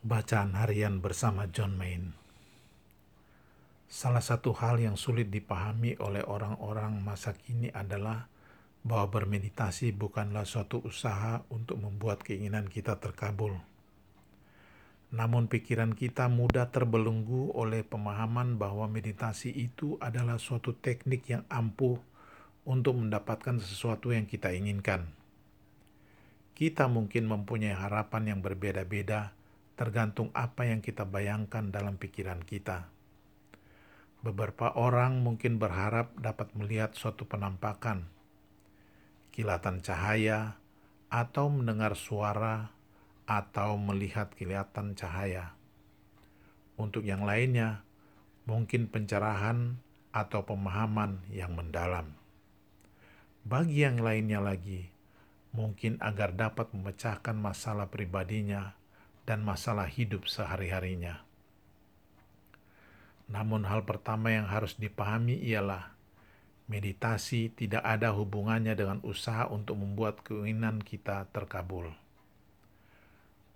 Bacaan harian bersama John Main. Salah satu hal yang sulit dipahami oleh orang-orang masa kini adalah bahwa bermeditasi bukanlah suatu usaha untuk membuat keinginan kita terkabul. Namun pikiran kita mudah terbelenggu oleh pemahaman bahwa meditasi itu adalah suatu teknik yang ampuh untuk mendapatkan sesuatu yang kita inginkan. Kita mungkin mempunyai harapan yang berbeda-beda tergantung apa yang kita bayangkan dalam pikiran kita. Beberapa orang mungkin berharap dapat melihat suatu penampakan, kilatan cahaya, atau mendengar suara, atau melihat kelihatan cahaya. Untuk yang lainnya, mungkin pencerahan atau pemahaman yang mendalam. Bagi yang lainnya lagi, mungkin agar dapat memecahkan masalah pribadinya dan masalah hidup sehari-harinya. Namun, hal pertama yang harus dipahami ialah meditasi tidak ada hubungannya dengan usaha untuk membuat keinginan kita terkabul.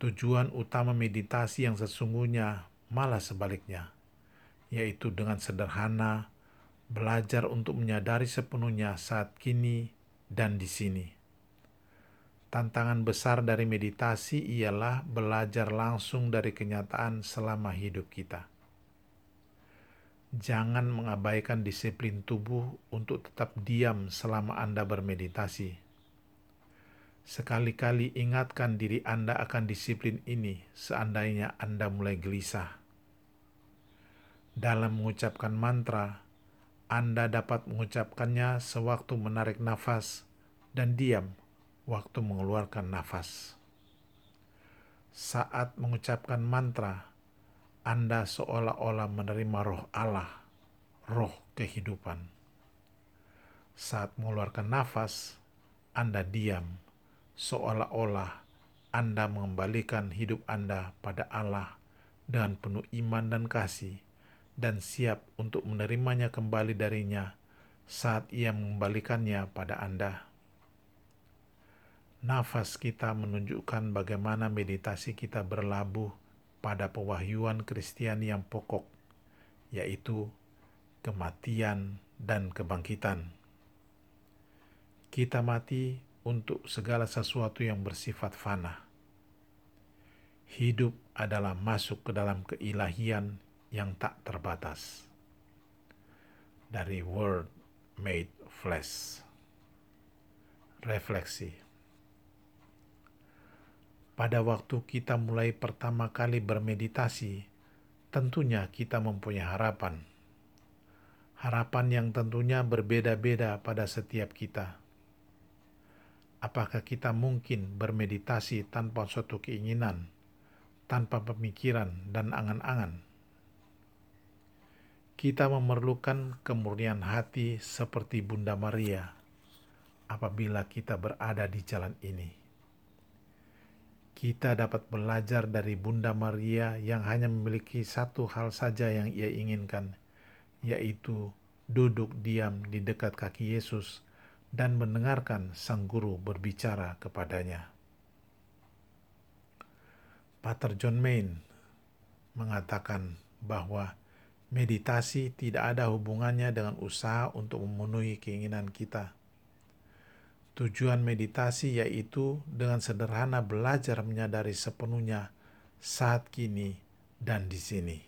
Tujuan utama meditasi yang sesungguhnya malah sebaliknya, yaitu dengan sederhana belajar untuk menyadari sepenuhnya saat kini dan di sini Tantangan besar dari meditasi ialah belajar langsung dari kenyataan selama hidup kita. Jangan mengabaikan disiplin tubuh untuk tetap diam selama Anda bermeditasi. Sekali-kali ingatkan diri Anda akan disiplin ini seandainya Anda mulai gelisah. Dalam mengucapkan mantra, Anda dapat mengucapkannya sewaktu menarik nafas dan diam waktu mengeluarkan nafas. Saat mengucapkan mantra, Anda seolah-olah menerima roh Allah, roh kehidupan. Saat mengeluarkan nafas, Anda diam, seolah-olah Anda mengembalikan hidup Anda pada Allah dengan penuh iman dan kasih, dan siap untuk menerimanya kembali darinya saat Ia mengembalikannya pada Anda nafas kita menunjukkan bagaimana meditasi kita berlabuh pada pewahyuan Kristiani yang pokok, yaitu kematian dan kebangkitan. Kita mati untuk segala sesuatu yang bersifat fana. Hidup adalah masuk ke dalam keilahian yang tak terbatas. Dari Word Made Flesh. Refleksi pada waktu kita mulai pertama kali bermeditasi, tentunya kita mempunyai harapan. Harapan yang tentunya berbeda-beda pada setiap kita. Apakah kita mungkin bermeditasi tanpa suatu keinginan, tanpa pemikiran dan angan-angan? Kita memerlukan kemurnian hati seperti Bunda Maria apabila kita berada di jalan ini kita dapat belajar dari Bunda Maria yang hanya memiliki satu hal saja yang ia inginkan, yaitu duduk diam di dekat kaki Yesus dan mendengarkan sang guru berbicara kepadanya. Pater John Main mengatakan bahwa meditasi tidak ada hubungannya dengan usaha untuk memenuhi keinginan kita Tujuan meditasi yaitu dengan sederhana belajar menyadari sepenuhnya saat kini dan di sini.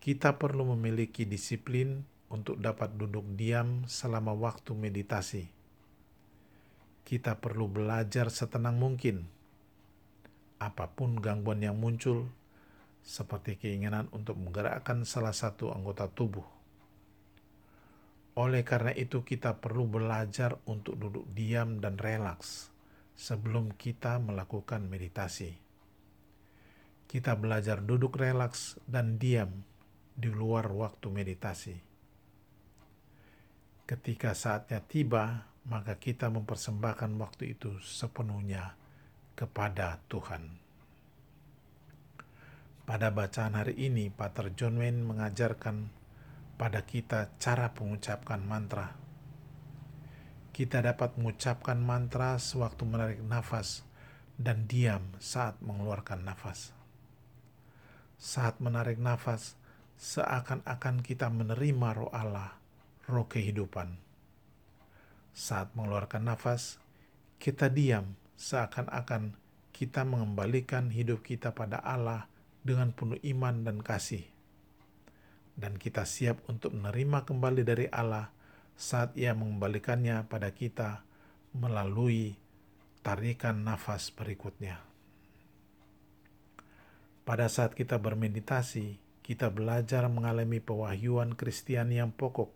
Kita perlu memiliki disiplin untuk dapat duduk diam selama waktu meditasi. Kita perlu belajar setenang mungkin. Apa pun gangguan yang muncul, seperti keinginan untuk menggerakkan salah satu anggota tubuh oleh karena itu, kita perlu belajar untuk duduk diam dan relaks sebelum kita melakukan meditasi. Kita belajar duduk relaks dan diam di luar waktu meditasi. Ketika saatnya tiba, maka kita mempersembahkan waktu itu sepenuhnya kepada Tuhan. Pada bacaan hari ini, Pater John Wayne mengajarkan pada kita cara mengucapkan mantra. Kita dapat mengucapkan mantra sewaktu menarik nafas dan diam saat mengeluarkan nafas. Saat menarik nafas, seakan-akan kita menerima roh Allah, roh kehidupan. Saat mengeluarkan nafas, kita diam seakan-akan kita mengembalikan hidup kita pada Allah dengan penuh iman dan kasih. Dan kita siap untuk menerima kembali dari Allah saat ia mengembalikannya pada kita melalui tarikan nafas berikutnya. Pada saat kita bermeditasi, kita belajar mengalami pewahyuan Kristiani yang pokok,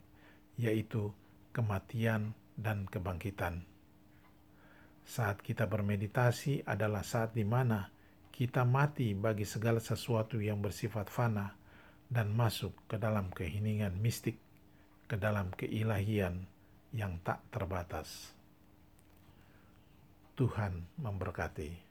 yaitu kematian dan kebangkitan. Saat kita bermeditasi adalah saat di mana kita mati bagi segala sesuatu yang bersifat fana dan masuk ke dalam keheningan mistik, ke dalam keilahian yang tak terbatas. Tuhan memberkati.